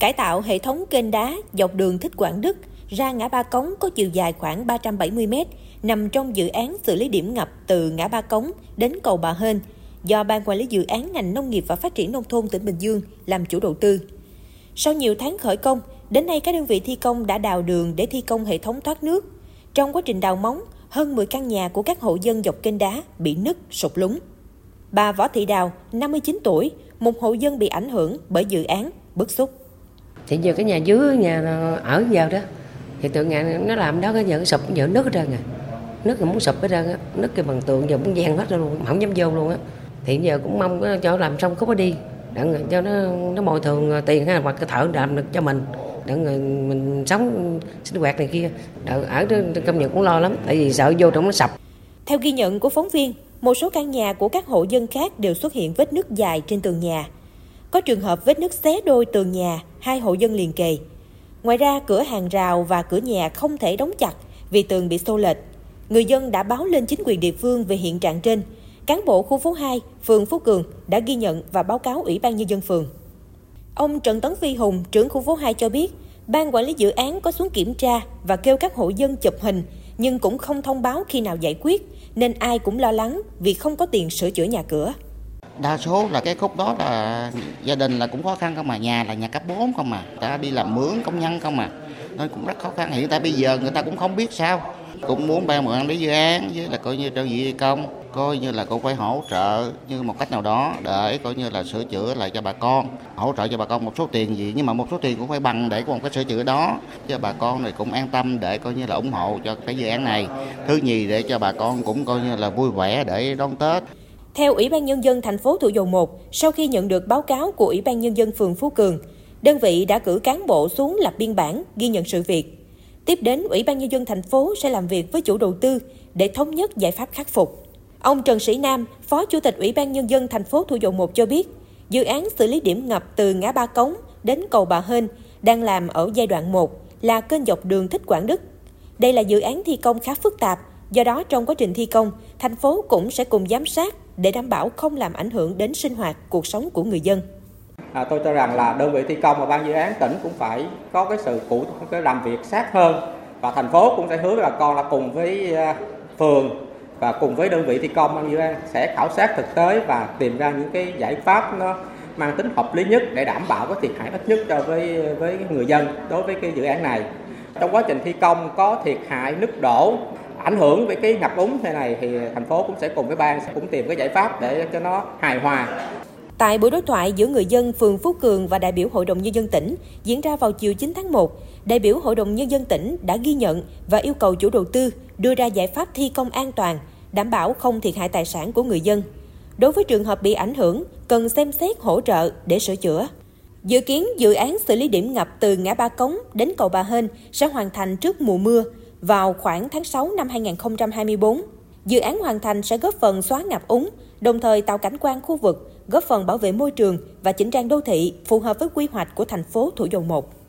cải tạo hệ thống kênh đá dọc đường Thích Quảng Đức ra ngã ba cống có chiều dài khoảng 370 m, nằm trong dự án xử lý điểm ngập từ ngã ba cống đến cầu Bà Hên, do Ban Quản lý Dự án ngành nông nghiệp và phát triển nông thôn tỉnh Bình Dương làm chủ đầu tư. Sau nhiều tháng khởi công, đến nay các đơn vị thi công đã đào đường để thi công hệ thống thoát nước. Trong quá trình đào móng, hơn 10 căn nhà của các hộ dân dọc kênh đá bị nứt, sụt lún. Bà Võ Thị Đào, 59 tuổi, một hộ dân bị ảnh hưởng bởi dự án, bức xúc. Thì giờ cái nhà dưới nhà ở giờ đó, thì tượng nhà nó làm đó cái giờ sụp giờ nước hết trơn à. Nước là muốn sụp hết trơn á, nước cái bằng tường giờ muốn gian hết luôn, không dám vô luôn á. Thì giờ cũng mong cho làm xong có đi, đặng cho nó nó bồi thường tiền hay hoặc cái thợ làm được cho mình đặng mình sống sinh hoạt này kia đợi ở công nhận cũng lo lắm tại vì sợ vô trong nó sập theo ghi nhận của phóng viên một số căn nhà của các hộ dân khác đều xuất hiện vết nứt dài trên tường nhà. Có trường hợp vết nứt xé đôi tường nhà, hai hộ dân liền kề. Ngoài ra, cửa hàng rào và cửa nhà không thể đóng chặt vì tường bị xô lệch. Người dân đã báo lên chính quyền địa phương về hiện trạng trên. Cán bộ khu phố 2, phường Phú Cường đã ghi nhận và báo cáo Ủy ban Nhân dân phường. Ông Trần Tấn Phi Hùng, trưởng khu phố 2 cho biết, ban quản lý dự án có xuống kiểm tra và kêu các hộ dân chụp hình nhưng cũng không thông báo khi nào giải quyết nên ai cũng lo lắng vì không có tiền sửa chữa nhà cửa. Đa số là cái khúc đó là gia đình là cũng khó khăn không mà, nhà là nhà cấp 4 không mà, ta đi làm mướn công nhân không mà. Nên cũng rất khó khăn. Hiện tại bây giờ người ta cũng không biết sao. Cũng muốn ban mượn lý dự án, với là coi như đơn vị công, coi như là cũng phải hỗ trợ như một cách nào đó, để coi như là sửa chữa lại cho bà con, hỗ trợ cho bà con một số tiền gì. Nhưng mà một số tiền cũng phải bằng để có một cái sửa chữa đó. Cho bà con này cũng an tâm để coi như là ủng hộ cho cái dự án này. Thứ nhì để cho bà con cũng coi như là vui vẻ để đón tết theo Ủy ban Nhân dân thành phố Thủ Dầu Một, sau khi nhận được báo cáo của Ủy ban Nhân dân phường Phú Cường, đơn vị đã cử cán bộ xuống lập biên bản ghi nhận sự việc. Tiếp đến, Ủy ban Nhân dân thành phố sẽ làm việc với chủ đầu tư để thống nhất giải pháp khắc phục. Ông Trần Sĩ Nam, Phó Chủ tịch Ủy ban Nhân dân thành phố Thủ Dầu Một cho biết, dự án xử lý điểm ngập từ ngã ba cống đến cầu Bà Hên đang làm ở giai đoạn 1 là kênh dọc đường Thích Quảng Đức. Đây là dự án thi công khá phức tạp, do đó trong quá trình thi công, thành phố cũng sẽ cùng giám sát để đảm bảo không làm ảnh hưởng đến sinh hoạt, cuộc sống của người dân. À, tôi cho rằng là đơn vị thi công và ban dự án tỉnh cũng phải có cái sự cụ cái làm việc sát hơn và thành phố cũng sẽ hứa với bà con là cùng với à, phường và cùng với đơn vị thi công ban dự án sẽ khảo sát thực tế và tìm ra những cái giải pháp nó mang tính hợp lý nhất để đảm bảo có thiệt hại ít nhất cho với với người dân đối với cái dự án này. Trong quá trình thi công có thiệt hại nứt đổ ảnh hưởng với cái ngập úng thế này thì thành phố cũng sẽ cùng với ban sẽ cũng tìm cái giải pháp để cho nó hài hòa Tại buổi đối thoại giữa người dân phường Phú Cường và đại biểu Hội đồng Nhân dân tỉnh diễn ra vào chiều 9 tháng 1, đại biểu Hội đồng Nhân dân tỉnh đã ghi nhận và yêu cầu chủ đầu tư đưa ra giải pháp thi công an toàn, đảm bảo không thiệt hại tài sản của người dân. Đối với trường hợp bị ảnh hưởng, cần xem xét hỗ trợ để sửa chữa. Dự kiến dự án xử lý điểm ngập từ ngã ba cống đến cầu Bà Hên sẽ hoàn thành trước mùa mưa vào khoảng tháng 6 năm 2024. Dự án hoàn thành sẽ góp phần xóa ngập úng, đồng thời tạo cảnh quan khu vực, góp phần bảo vệ môi trường và chỉnh trang đô thị phù hợp với quy hoạch của thành phố Thủ Dầu Một.